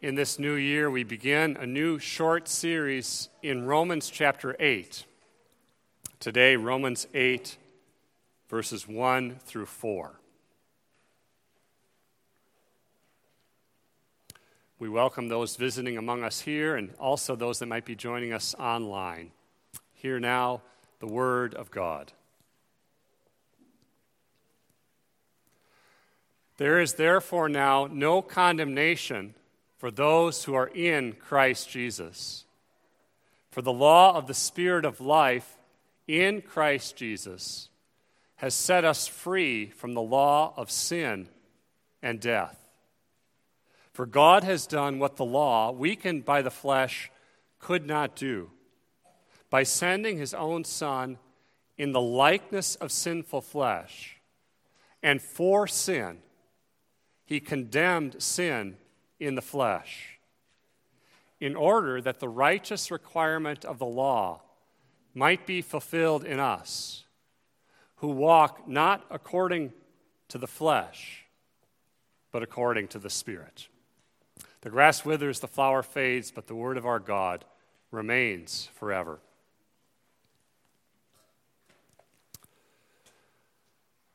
in this new year, we begin a new short series in Romans chapter 8. Today, Romans 8, verses 1 through 4. We welcome those visiting among us here and also those that might be joining us online. Hear now the Word of God. There is therefore now no condemnation for those who are in Christ Jesus. For the law of the Spirit of life in Christ Jesus has set us free from the law of sin and death. For God has done what the law, weakened by the flesh, could not do by sending his own Son in the likeness of sinful flesh. And for sin, he condemned sin in the flesh, in order that the righteous requirement of the law might be fulfilled in us, who walk not according to the flesh, but according to the Spirit. The grass withers, the flower fades, but the word of our God remains forever.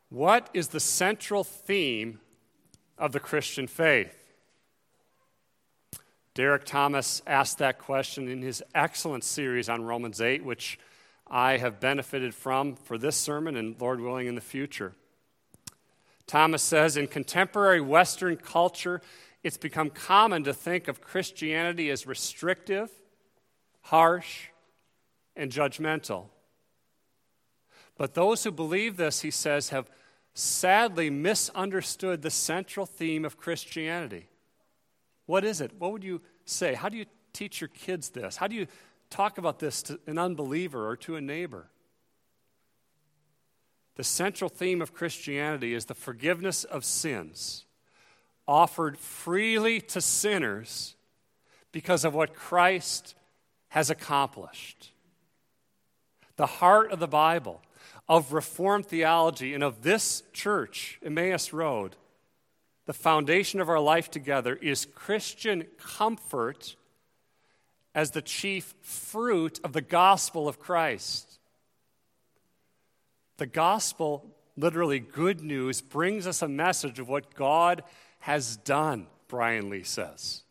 What is the central theme of the Christian faith? Derek Thomas asked that question in his excellent series on Romans 8, which I have benefited from for this sermon and, Lord willing, in the future. Thomas says In contemporary Western culture, it's become common to think of Christianity as restrictive, harsh, and judgmental. But those who believe this, he says, have sadly misunderstood the central theme of Christianity. What is it? What would you say? How do you teach your kids this? How do you talk about this to an unbeliever or to a neighbor? The central theme of Christianity is the forgiveness of sins offered freely to sinners because of what Christ has accomplished. The heart of the Bible, of Reformed theology, and of this church, Emmaus Road, the foundation of our life together is Christian comfort as the chief fruit of the gospel of Christ. The gospel, literally good news, brings us a message of what God has done, Brian Lee says.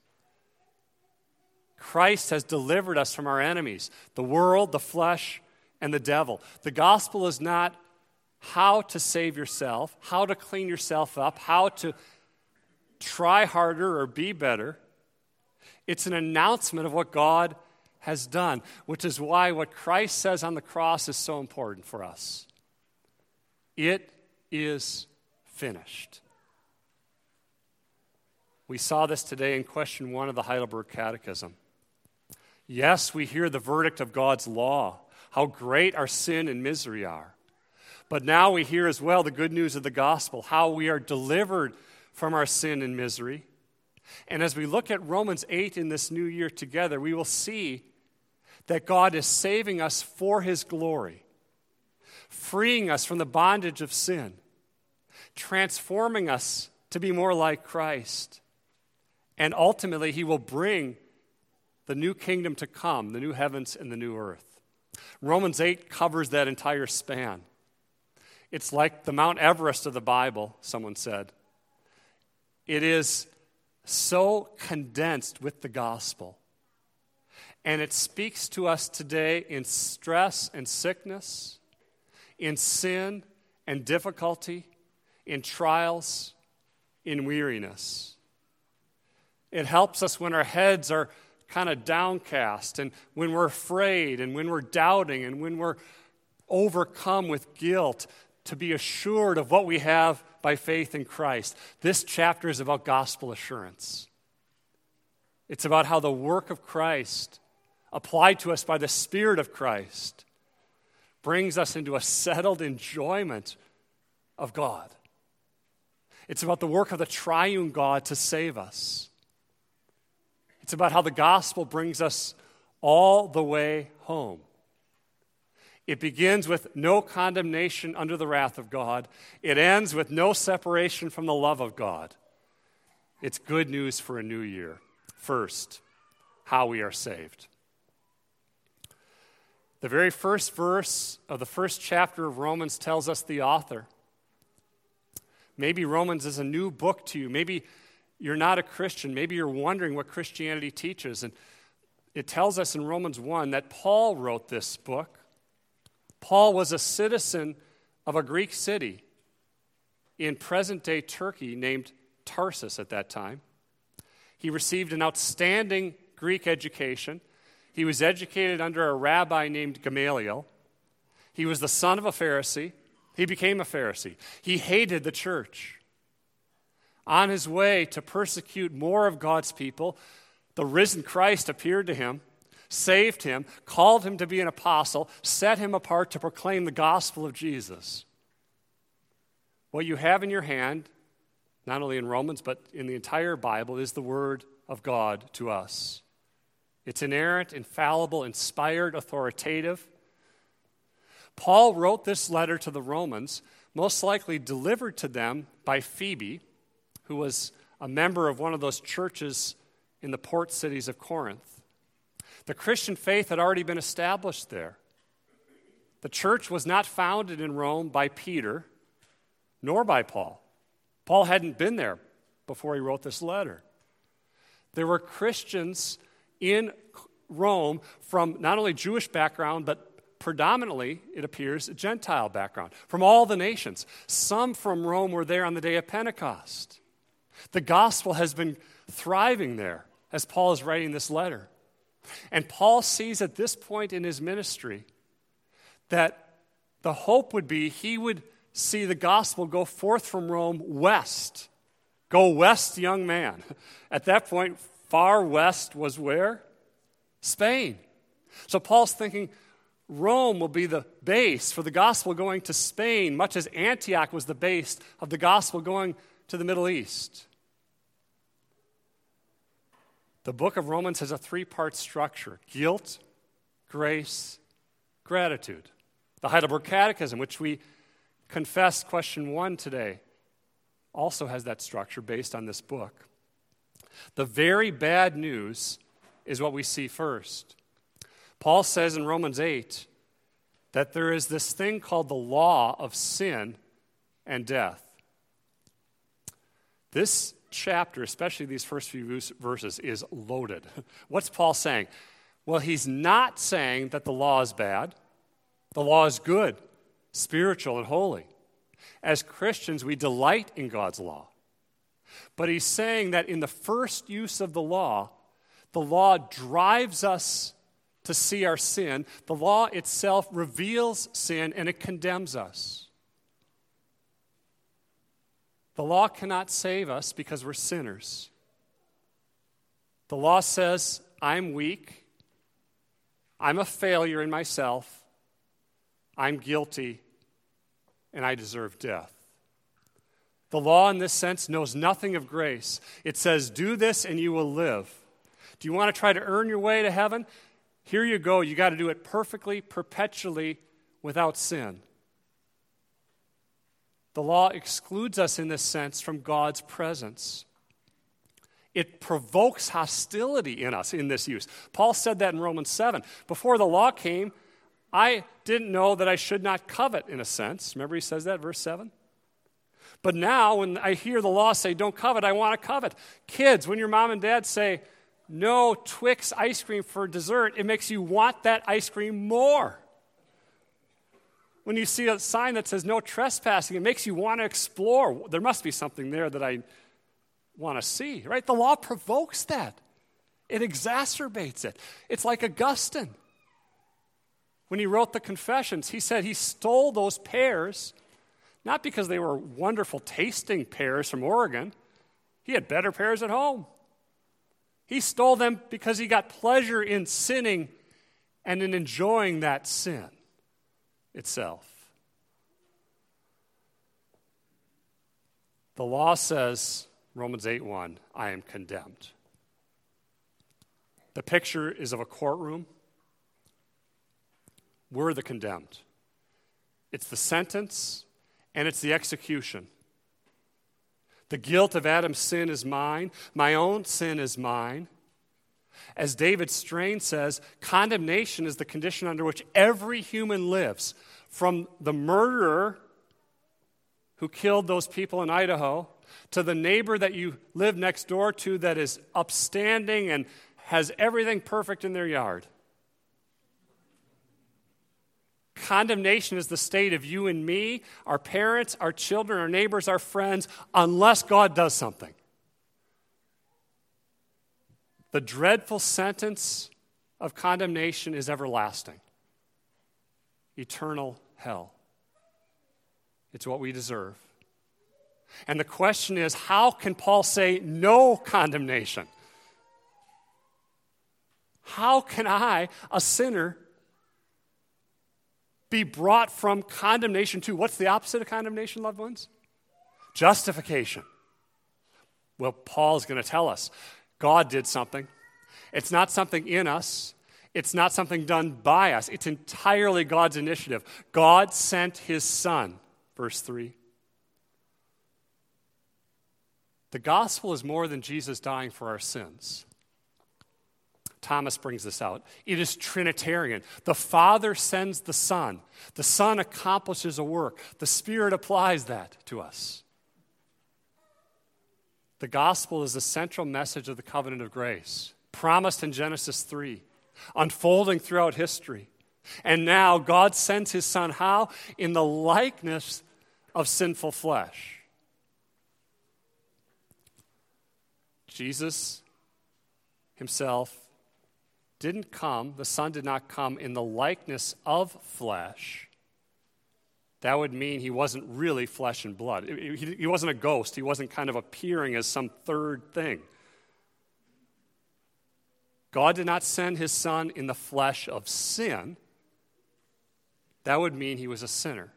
Christ has delivered us from our enemies, the world, the flesh, and the devil. The gospel is not how to save yourself, how to clean yourself up, how to try harder or be better. It's an announcement of what God has done, which is why what Christ says on the cross is so important for us. It is finished. We saw this today in question one of the Heidelberg Catechism. Yes, we hear the verdict of God's law, how great our sin and misery are. But now we hear as well the good news of the gospel, how we are delivered from our sin and misery. And as we look at Romans 8 in this new year together, we will see that God is saving us for his glory, freeing us from the bondage of sin, transforming us to be more like Christ. And ultimately, he will bring the new kingdom to come, the new heavens and the new earth. Romans 8 covers that entire span. It's like the Mount Everest of the Bible, someone said. It is so condensed with the gospel. And it speaks to us today in stress and sickness, in sin and difficulty, in trials, in weariness. It helps us when our heads are kind of downcast and when we're afraid and when we're doubting and when we're overcome with guilt to be assured of what we have by faith in Christ. This chapter is about gospel assurance. It's about how the work of Christ, applied to us by the Spirit of Christ, brings us into a settled enjoyment of God. It's about the work of the triune God to save us. It's about how the gospel brings us all the way home. It begins with no condemnation under the wrath of God. It ends with no separation from the love of God. It's good news for a new year. First, how we are saved. The very first verse of the first chapter of Romans tells us the author. Maybe Romans is a new book to you. Maybe you're not a Christian. Maybe you're wondering what Christianity teaches. And it tells us in Romans 1 that Paul wrote this book. Paul was a citizen of a Greek city in present day Turkey named Tarsus at that time. He received an outstanding Greek education. He was educated under a rabbi named Gamaliel. He was the son of a Pharisee. He became a Pharisee. He hated the church. On his way to persecute more of God's people, the risen Christ appeared to him, saved him, called him to be an apostle, set him apart to proclaim the gospel of Jesus. What you have in your hand, not only in Romans, but in the entire Bible, is the Word of God to us. It's inerrant, infallible, inspired, authoritative. Paul wrote this letter to the Romans, most likely delivered to them by Phoebe, who was a member of one of those churches in the port cities of Corinth. The Christian faith had already been established there. The church was not founded in Rome by Peter, nor by Paul. Paul hadn't been there before he wrote this letter. There were Christians in Rome from not only Jewish background, but predominantly, it appears, Gentile background from all the nations. Some from Rome were there on the day of Pentecost. The gospel has been thriving there as Paul is writing this letter. And Paul sees at this point in his ministry that the hope would be he would see the gospel go forth from Rome west. Go west, young man. At that point, Far west was where? Spain. So Paul's thinking Rome will be the base for the gospel going to Spain, much as Antioch was the base of the gospel going to the Middle East. The book of Romans has a three part structure guilt, grace, gratitude. The Heidelberg Catechism, which we confessed question one today, also has that structure based on this book. The very bad news is what we see first. Paul says in Romans 8 that there is this thing called the law of sin and death. This chapter, especially these first few verses, is loaded. What's Paul saying? Well, he's not saying that the law is bad. The law is good, spiritual, and holy. As Christians, we delight in God's law. But he's saying that in the first use of the law, the law drives us to see our sin. The law itself reveals sin and it condemns us. The law cannot save us because we're sinners. The law says, I'm weak, I'm a failure in myself, I'm guilty, and I deserve death. The law, in this sense, knows nothing of grace. It says, Do this and you will live. Do you want to try to earn your way to heaven? Here you go. You got to do it perfectly, perpetually, without sin. The law excludes us, in this sense, from God's presence. It provokes hostility in us in this use. Paul said that in Romans 7. Before the law came, I didn't know that I should not covet, in a sense. Remember, he says that, verse 7? But now, when I hear the law say, don't covet, I want to covet. Kids, when your mom and dad say, no Twix ice cream for dessert, it makes you want that ice cream more. When you see a sign that says no trespassing, it makes you want to explore. There must be something there that I want to see, right? The law provokes that, it exacerbates it. It's like Augustine. When he wrote the Confessions, he said he stole those pears not because they were wonderful tasting pears from Oregon. He had better pears at home. He stole them because he got pleasure in sinning and in enjoying that sin itself. The law says, Romans 8 1, I am condemned. The picture is of a courtroom. We're the condemned. It's the sentence and it's the execution. The guilt of Adam's sin is mine, my own sin is mine. As David Strain says, condemnation is the condition under which every human lives, from the murderer who killed those people in Idaho to the neighbor that you live next door to that is upstanding and has everything perfect in their yard. Condemnation is the state of you and me, our parents, our children, our neighbors, our friends, unless God does something. The dreadful sentence of condemnation is everlasting eternal hell. It's what we deserve. And the question is how can Paul say no condemnation? How can I, a sinner, be brought from condemnation to what's the opposite of condemnation, loved ones? Justification. Well, Paul's going to tell us God did something. It's not something in us, it's not something done by us. It's entirely God's initiative. God sent his son, verse 3. The gospel is more than Jesus dying for our sins. Thomas brings this out. It is Trinitarian. The Father sends the Son, the Son accomplishes a work, the Spirit applies that to us. The gospel is the central message of the covenant of grace, promised in Genesis 3, unfolding throughout history. And now God sends his Son how? In the likeness of sinful flesh. Jesus himself didn't come, the Son did not come in the likeness of flesh, that would mean he wasn't really flesh and blood. He wasn't a ghost, he wasn't kind of appearing as some third thing. God did not send his Son in the flesh of sin. That would mean he was a sinner.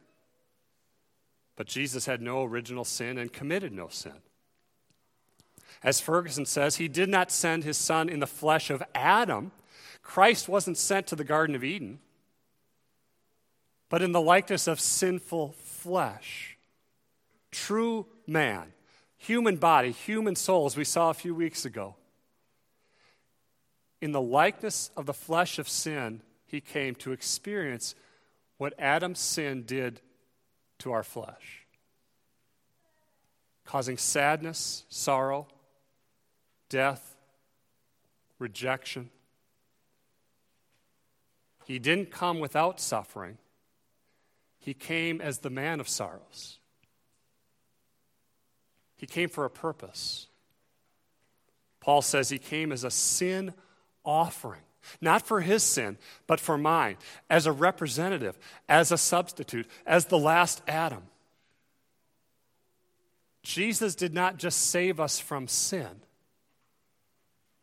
But Jesus had no original sin and committed no sin. As Ferguson says, he did not send his son in the flesh of Adam Christ wasn't sent to the Garden of Eden, but in the likeness of sinful flesh. True man, human body, human soul, as we saw a few weeks ago. In the likeness of the flesh of sin, he came to experience what Adam's sin did to our flesh, causing sadness, sorrow, death, rejection. He didn't come without suffering, He came as the man of sorrows. He came for a purpose. Paul says he came as a sin offering, not for his sin, but for mine, as a representative, as a substitute, as the last Adam. Jesus did not just save us from sin,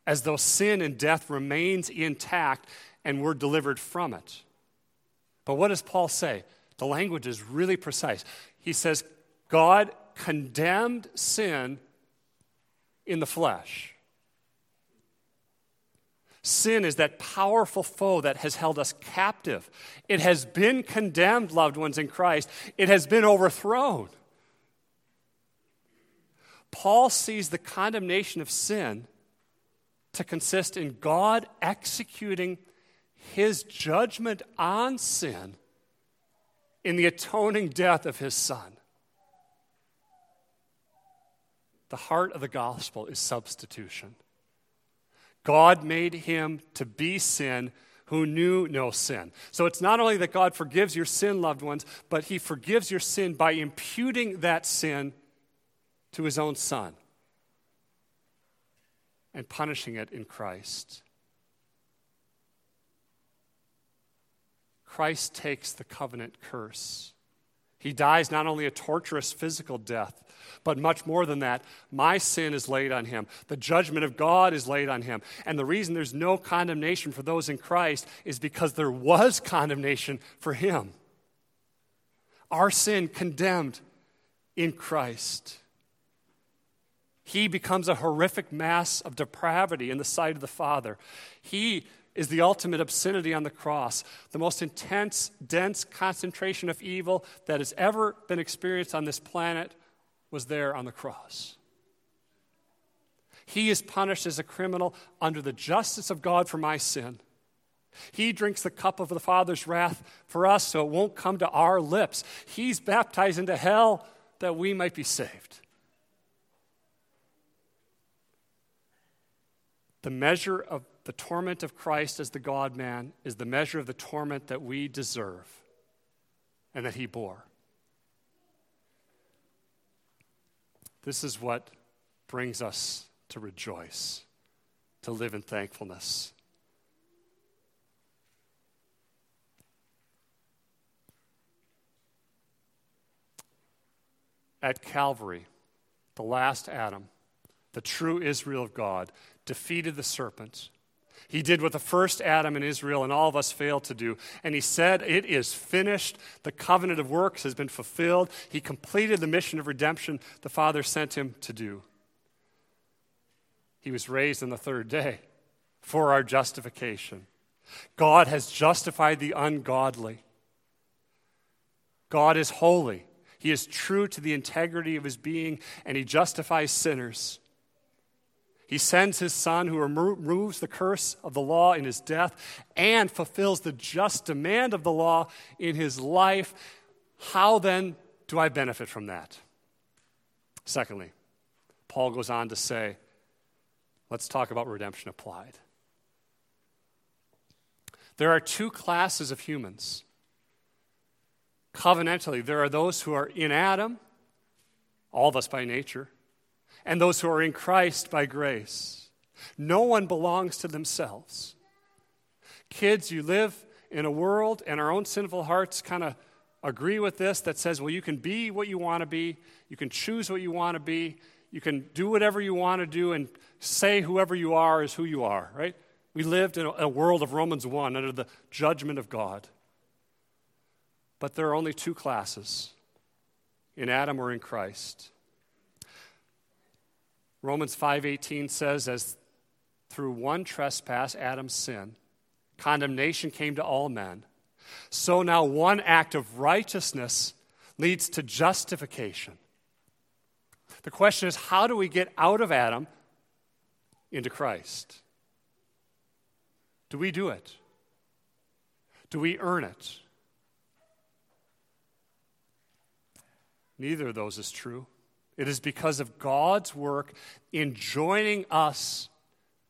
as though sin and death remains intact and we're delivered from it. But what does Paul say? The language is really precise. He says, God condemned sin in the flesh. Sin is that powerful foe that has held us captive. It has been condemned, loved ones in Christ. It has been overthrown. Paul sees the condemnation of sin to consist in God executing his judgment on sin in the atoning death of his son. The heart of the gospel is substitution. God made him to be sin who knew no sin. So it's not only that God forgives your sin, loved ones, but he forgives your sin by imputing that sin to his own son and punishing it in Christ. Christ takes the covenant curse. He dies not only a torturous physical death, but much more than that. My sin is laid on him. The judgment of God is laid on him. And the reason there's no condemnation for those in Christ is because there was condemnation for him. Our sin condemned in Christ. He becomes a horrific mass of depravity in the sight of the Father. He is the ultimate obscenity on the cross, the most intense, dense concentration of evil that has ever been experienced on this planet was there on the cross. He is punished as a criminal under the justice of God for my sin. He drinks the cup of the Father's wrath for us so it won't come to our lips. He's baptized into hell that we might be saved. The measure of the torment of Christ as the God man is the measure of the torment that we deserve and that he bore. This is what brings us to rejoice, to live in thankfulness. At Calvary, the last Adam, the true Israel of God, defeated the serpent he did what the first Adam in Israel and all of us failed to do. And he said, It is finished. The covenant of works has been fulfilled. He completed the mission of redemption the Father sent him to do. He was raised on the third day for our justification. God has justified the ungodly. God is holy. He is true to the integrity of his being, and he justifies sinners. He sends his son who removes the curse of the law in his death and fulfills the just demand of the law in his life. How then do I benefit from that? Secondly, Paul goes on to say, let's talk about redemption applied. There are two classes of humans. Covenantally, there are those who are in Adam, all of us by nature, and those who are in Christ by grace. No one belongs to themselves. Kids, you live in a world, and our own sinful hearts kind of agree with this that says, well, you can be what you want to be, you can choose what you want to be, you can do whatever you want to do, and say whoever you are is who you are, right? We lived in a world of Romans 1 under the judgment of God. But there are only two classes in Adam or in Christ. Romans 5:18 says as through one trespass Adam's sin condemnation came to all men. So now one act of righteousness leads to justification. The question is how do we get out of Adam into Christ? Do we do it? Do we earn it? Neither of those is true it is because of God's work in joining us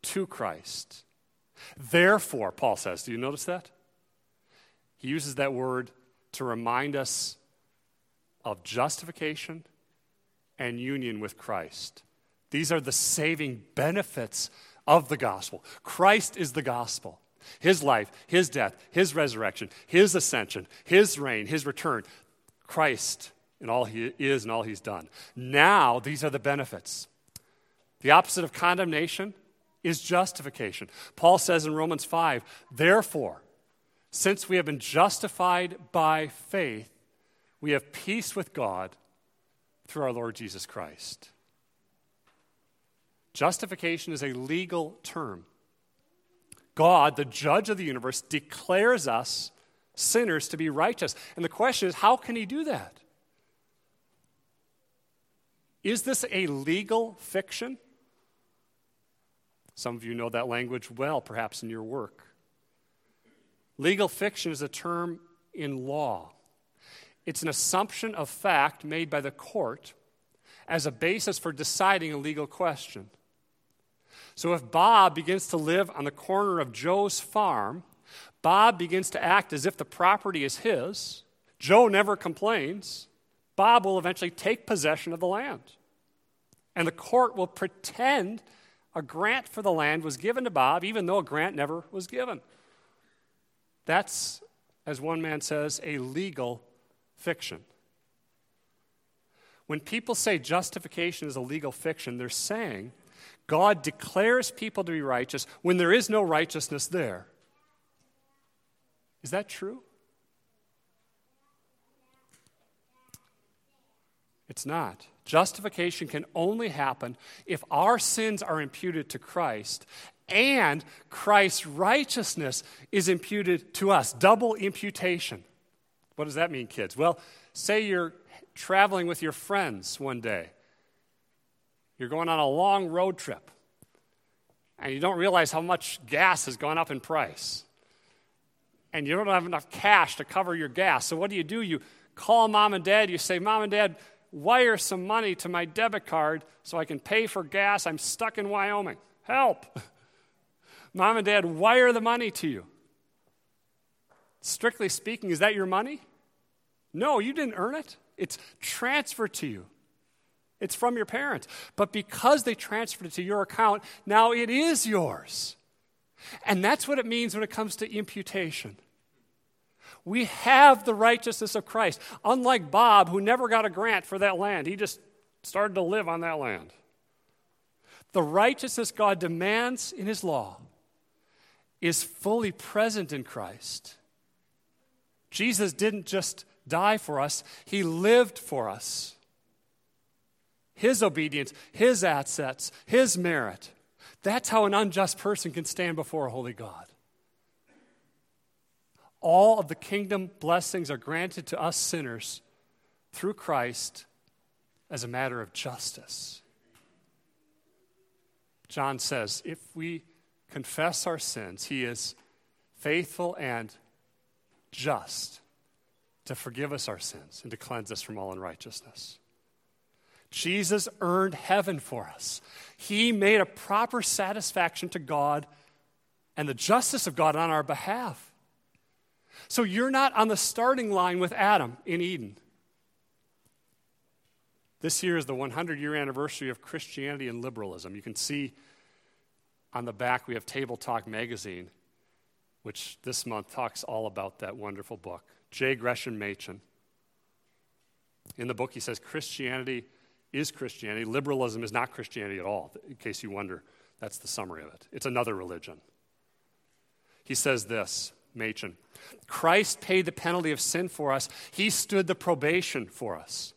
to Christ. Therefore, Paul says, do you notice that? He uses that word to remind us of justification and union with Christ. These are the saving benefits of the gospel. Christ is the gospel. His life, His death, His resurrection, His ascension, His reign, His return. Christ in all he is and all he's done. Now, these are the benefits. The opposite of condemnation is justification. Paul says in Romans 5, therefore, since we have been justified by faith, we have peace with God through our Lord Jesus Christ. Justification is a legal term. God, the judge of the universe, declares us sinners to be righteous. And the question is, how can he do that? Is this a legal fiction? Some of you know that language well, perhaps in your work. Legal fiction is a term in law. It's an assumption of fact made by the court as a basis for deciding a legal question. So if Bob begins to live on the corner of Joe's farm, Bob begins to act as if the property is his. Joe never complains. Bob will eventually take possession of the land. And the court will pretend a grant for the land was given to Bob, even though a grant never was given. That's, as one man says, a legal fiction. When people say justification is a legal fiction, they're saying God declares people to be righteous when there is no righteousness there. Is that true? It's not. Justification can only happen if our sins are imputed to Christ and Christ's righteousness is imputed to us. Double imputation. What does that mean, kids? Well, say you're traveling with your friends one day. You're going on a long road trip. and you don't realize how much gas has gone up in price. And you don't have enough cash to cover your gas. So, what do you do? You call mom and dad, you say, Mom and dad, wire some money to my debit card so I can pay for gas. I'm stuck in Wyoming. Help! Mom and dad wire the money to you. Strictly speaking, is that your money? No, you didn't earn it. It's transferred to you. It's from your parents. But because they transferred it to your account, now it is yours. And that's what it means when it comes to imputation. We have the righteousness of Christ. Unlike Bob, who never got a grant for that land, he just started to live on that land. The righteousness God demands in his law is fully present in Christ. Jesus didn't just die for us, he lived for us. His obedience, his assets, his merit. That's how an unjust person can stand before a holy God. All of the kingdom blessings are granted to us sinners through Christ as a matter of justice. John says, if we confess our sins, he is faithful and just to forgive us our sins and to cleanse us from all unrighteousness. Jesus earned heaven for us. He made a proper satisfaction to God and the justice of God on our behalf. So you're not on the starting line with Adam in Eden. This year is the 100 year anniversary of Christianity and liberalism. You can see on the back we have Table Talk magazine, which this month talks all about that wonderful book. J. Gresham Machen. In the book, he says Christianity is Christianity. Liberalism is not Christianity at all, in case you wonder. That's the summary of it. It's another religion. He says this, Machen Christ paid the penalty of sin for us, He stood the probation for us.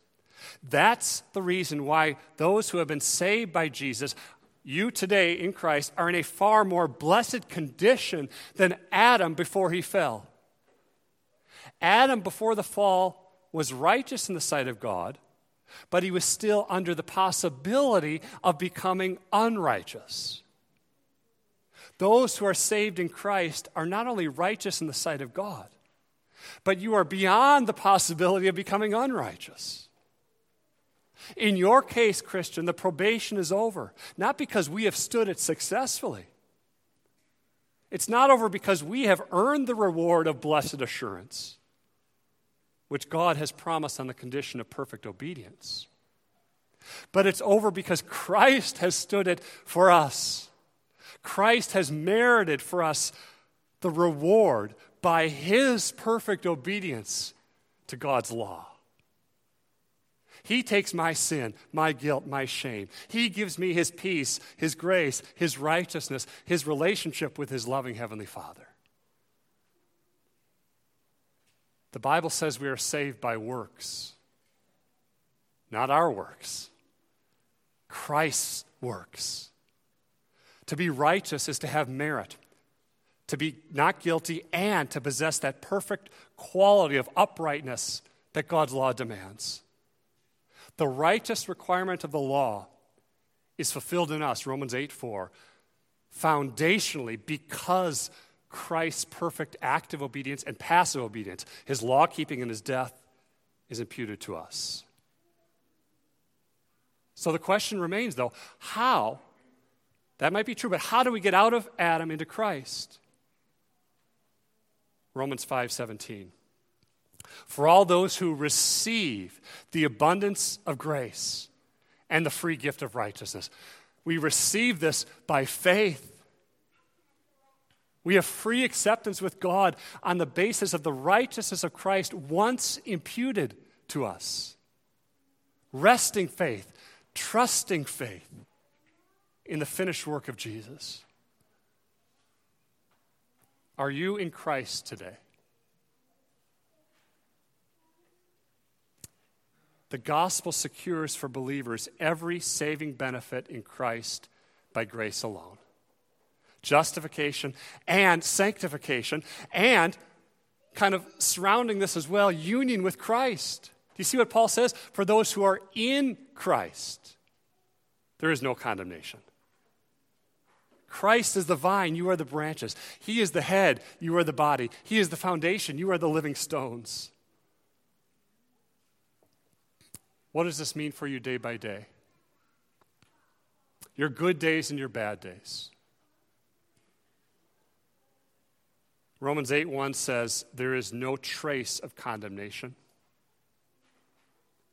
That's the reason why those who have been saved by Jesus, you today in Christ, are in a far more blessed condition than Adam before he fell. Adam, before the fall, was righteous in the sight of God but he was still under the possibility of becoming unrighteous. Those who are saved in Christ are not only righteous in the sight of God, but you are beyond the possibility of becoming unrighteous. In your case, Christian, the probation is over, not because we have stood it successfully. It's not over because we have earned the reward of blessed assurance which God has promised on the condition of perfect obedience. But it's over because Christ has stood it for us. Christ has merited for us the reward by his perfect obedience to God's law. He takes my sin, my guilt, my shame. He gives me his peace, his grace, his righteousness, his relationship with his loving Heavenly Father. The Bible says we are saved by works, not our works, Christ's works. To be righteous is to have merit, to be not guilty, and to possess that perfect quality of uprightness that God's law demands. The righteous requirement of the law is fulfilled in us, Romans 8 4, foundationally because Christ's perfect active obedience and passive obedience, his law keeping and his death, is imputed to us. So the question remains, though, how? That might be true, but how do we get out of Adam into Christ? Romans 5:17. For all those who receive the abundance of grace and the free gift of righteousness. We receive this by faith. We have free acceptance with God on the basis of the righteousness of Christ once imputed to us. Resting faith, trusting faith in the finished work of Jesus. Are you in Christ today? The gospel secures for believers every saving benefit in Christ by grace alone justification and sanctification, and kind of surrounding this as well, union with Christ. Do you see what Paul says? For those who are in Christ, there is no condemnation. Christ is the vine, you are the branches. He is the head, you are the body. He is the foundation, you are the living stones. What does this mean for you day by day? Your good days and your bad days. Romans 8 1 says, There is no trace of condemnation.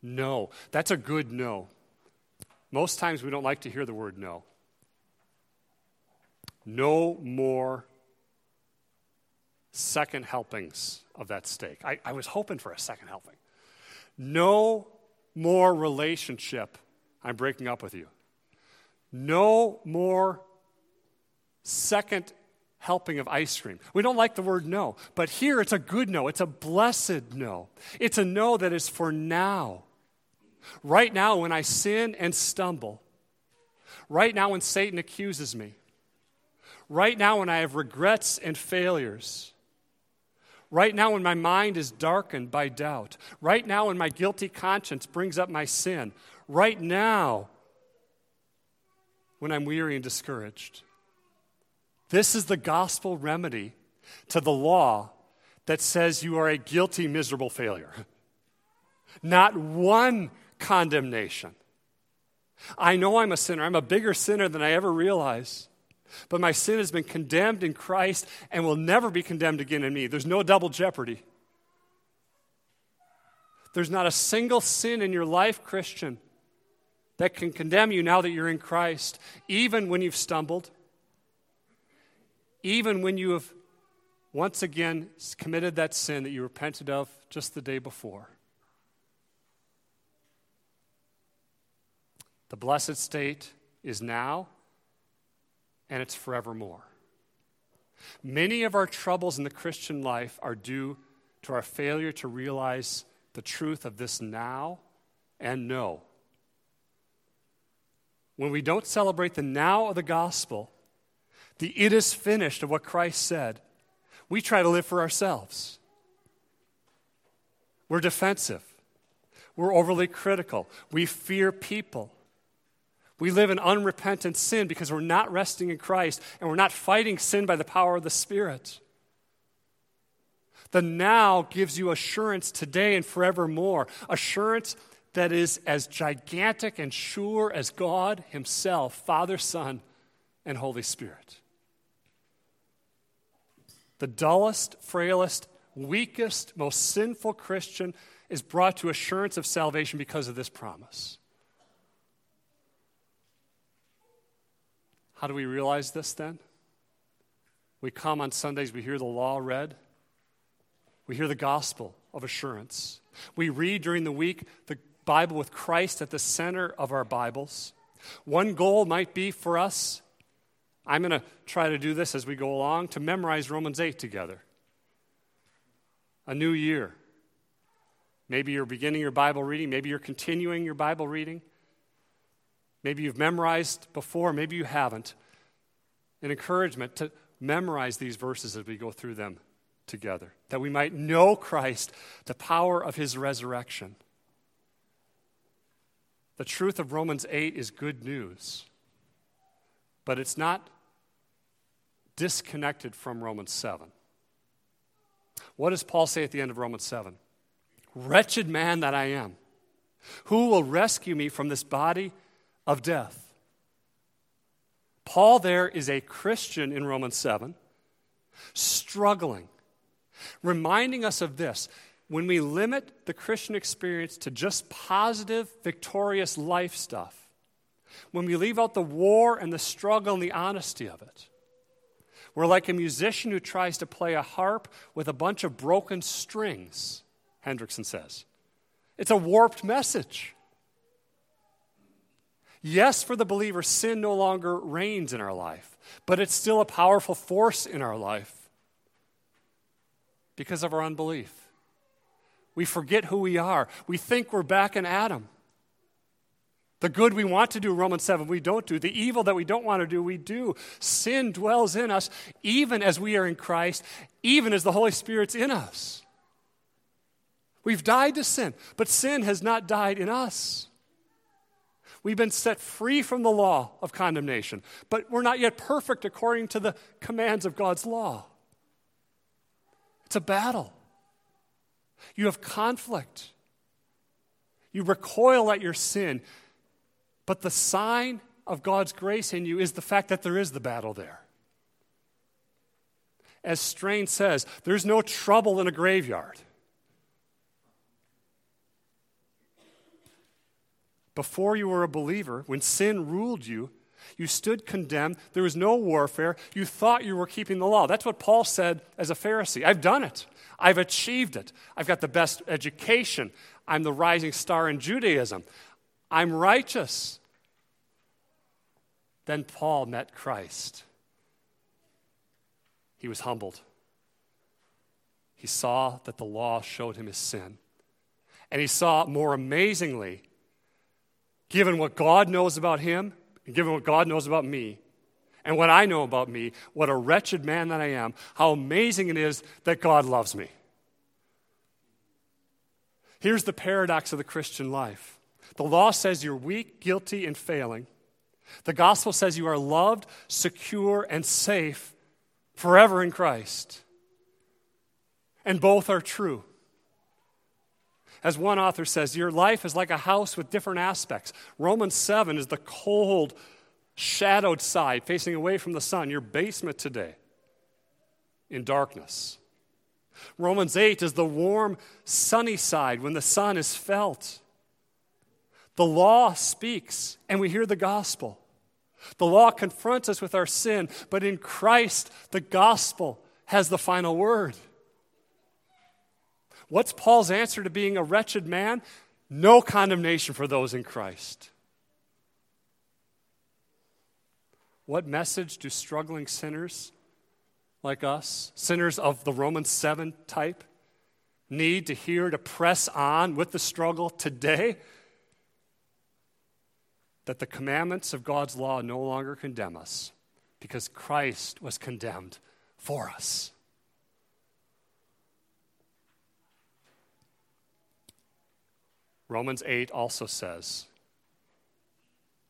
No. That's a good no. Most times we don't like to hear the word no. No more second helpings of that steak. I, I was hoping for a second helping. No more relationship. I'm breaking up with you. No more second helping of ice cream. We don't like the word no, but here it's a good no. It's a blessed no. It's a no that is for now. Right now, when I sin and stumble, right now, when Satan accuses me, right now, when I have regrets and failures, right now, when my mind is darkened by doubt, right now, when my guilty conscience brings up my sin, right now, when I'm weary and discouraged. This is the gospel remedy to the law that says you are a guilty, miserable failure. Not one condemnation. I know I'm a sinner. I'm a bigger sinner than I ever realized. But my sin has been condemned in Christ and will never be condemned again in me. There's no double jeopardy. There's not a single sin in your life, Christian, that can condemn you now that you're in Christ, even when you've stumbled, even when you have once again committed that sin that you repented of just the day before. The blessed state is now and it's forevermore. Many of our troubles in the Christian life are due to our failure to realize the truth of this now and no. When we don't celebrate the now of the gospel, the it is finished of what Christ said, we try to live for ourselves. We're defensive. We're overly critical. We fear people. We live in unrepentant sin because we're not resting in Christ and we're not fighting sin by the power of the Spirit. The now gives you assurance today and forevermore, assurance that is as gigantic and sure as God Himself, Father, Son, and Holy Spirit. The dullest, frailest, weakest, most sinful Christian is brought to assurance of salvation because of this promise. How do we realize this then? We come on Sundays, we hear the law read, we hear the gospel of assurance. We read during the week the Bible with Christ at the center of our Bibles. One goal might be for us, I'm going to try to do this as we go along, to memorize Romans 8 together. A new year. Maybe you're beginning your Bible reading, maybe you're continuing your Bible reading. Maybe you've memorized before, maybe you haven't. An encouragement to memorize these verses as we go through them together, that we might know Christ, the power of his resurrection. The truth of Romans 8 is good news, but it's not disconnected from Romans 7. What does Paul say at the end of Romans 7? Wretched man that I am, who will rescue me from this body of death. Paul, there is a Christian in Romans 7, struggling, reminding us of this. When we limit the Christian experience to just positive, victorious life stuff, when we leave out the war and the struggle and the honesty of it, we're like a musician who tries to play a harp with a bunch of broken strings, Hendrickson says. It's a warped message. Yes, for the believer, sin no longer reigns in our life, but it's still a powerful force in our life because of our unbelief. We forget who we are. We think we're back in Adam. The good we want to do, Romans 7, we don't do. The evil that we don't want to do, we do. Sin dwells in us even as we are in Christ, even as the Holy Spirit's in us. We've died to sin, but sin has not died in us. We've been set free from the law of condemnation, but we're not yet perfect according to the commands of God's law. It's a battle. You have conflict. You recoil at your sin. But the sign of God's grace in you is the fact that there is the battle there. As Strain says, there's no trouble in a graveyard. Before you were a believer, when sin ruled you, you stood condemned. There was no warfare. You thought you were keeping the law. That's what Paul said as a Pharisee. I've done it. I've achieved it. I've got the best education. I'm the rising star in Judaism. I'm righteous. Then Paul met Christ. He was humbled. He saw that the law showed him his sin. And he saw more amazingly, given what God knows about him, and given what God knows about me, and what I know about me, what a wretched man that I am, how amazing it is that God loves me. Here's the paradox of the Christian life the law says you're weak, guilty, and failing. The gospel says you are loved, secure, and safe forever in Christ. And both are true. As one author says, your life is like a house with different aspects. Romans 7 is the cold, shadowed side facing away from the sun, your basement today in darkness. Romans 8 is the warm, sunny side when the sun is felt. The law speaks, and we hear the gospel. The law confronts us with our sin, but in Christ, the gospel has the final word. What's Paul's answer to being a wretched man? No condemnation for those in Christ. What message do struggling sinners like us, sinners of the Romans 7 type, need to hear to press on with the struggle today? That the commandments of God's law no longer condemn us because Christ was condemned for us. Romans 8 also says,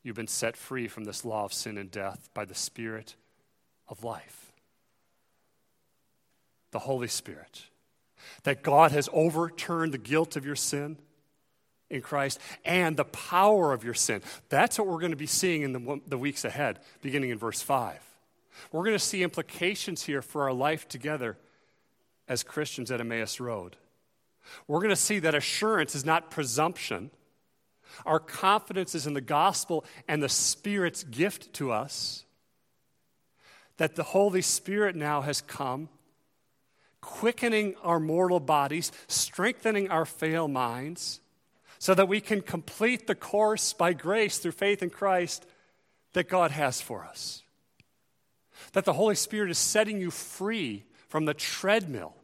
You've been set free from this law of sin and death by the Spirit of life. The Holy Spirit. That God has overturned the guilt of your sin in Christ and the power of your sin. That's what we're going to be seeing in the, the weeks ahead, beginning in verse 5. We're going to see implications here for our life together as Christians at Emmaus Road. We're going to see that assurance is not presumption. Our confidence is in the gospel and the Spirit's gift to us. That the Holy Spirit now has come, quickening our mortal bodies, strengthening our frail minds, so that we can complete the course by grace through faith in Christ that God has for us. That the Holy Spirit is setting you free from the treadmill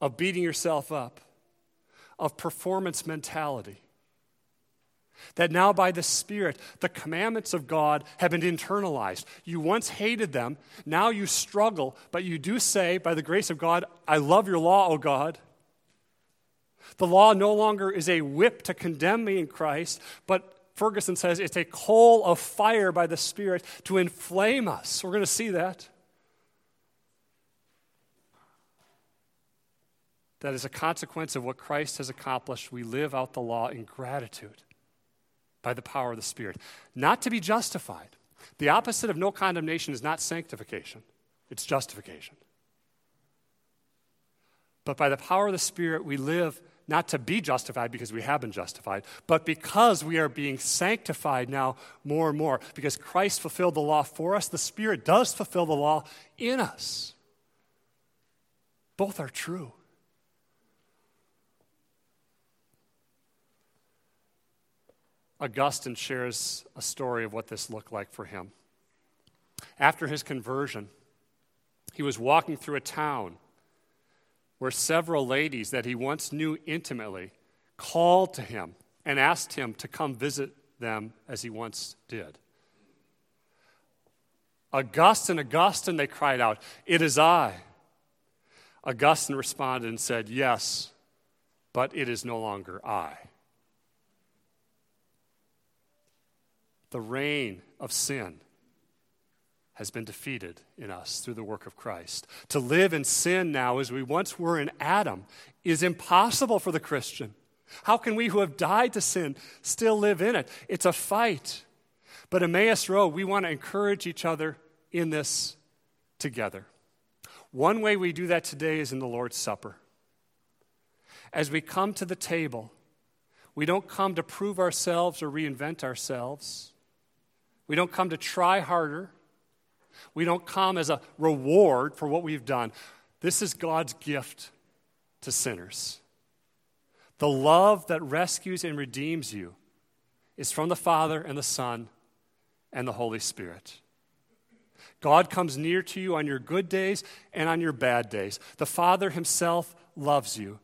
of beating yourself up, of performance mentality. That now, by the Spirit, the commandments of God have been internalized. You once hated them, now you struggle, but you do say, by the grace of God, I love your law, O God. The law no longer is a whip to condemn me in Christ, but Ferguson says it's a coal of fire by the Spirit to inflame us. We're going to see that. That as a consequence of what Christ has accomplished, we live out the law in gratitude by the power of the Spirit. Not to be justified. The opposite of no condemnation is not sanctification, it's justification. But by the power of the Spirit, we live not to be justified because we have been justified, but because we are being sanctified now more and more. Because Christ fulfilled the law for us, the Spirit does fulfill the law in us. Both are true. Augustine shares a story of what this looked like for him. After his conversion, he was walking through a town where several ladies that he once knew intimately called to him and asked him to come visit them as he once did. Augustine, Augustine, they cried out, It is I. Augustine responded and said, Yes, but it is no longer I. the reign of sin has been defeated in us through the work of Christ. To live in sin now as we once were in Adam is impossible for the Christian. How can we who have died to sin still live in it? It's a fight. But Emmaus Road, we want to encourage each other in this together. One way we do that today is in the Lord's Supper. As we come to the table, we don't come to prove ourselves or reinvent ourselves. We don't come to try harder. We don't come as a reward for what we've done. This is God's gift to sinners. The love that rescues and redeems you is from the Father and the Son and the Holy Spirit. God comes near to you on your good days and on your bad days. The Father Himself loves you.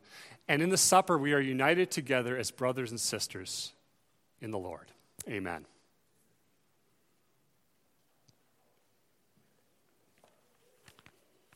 And in the supper, we are united together as brothers and sisters in the Lord. Amen.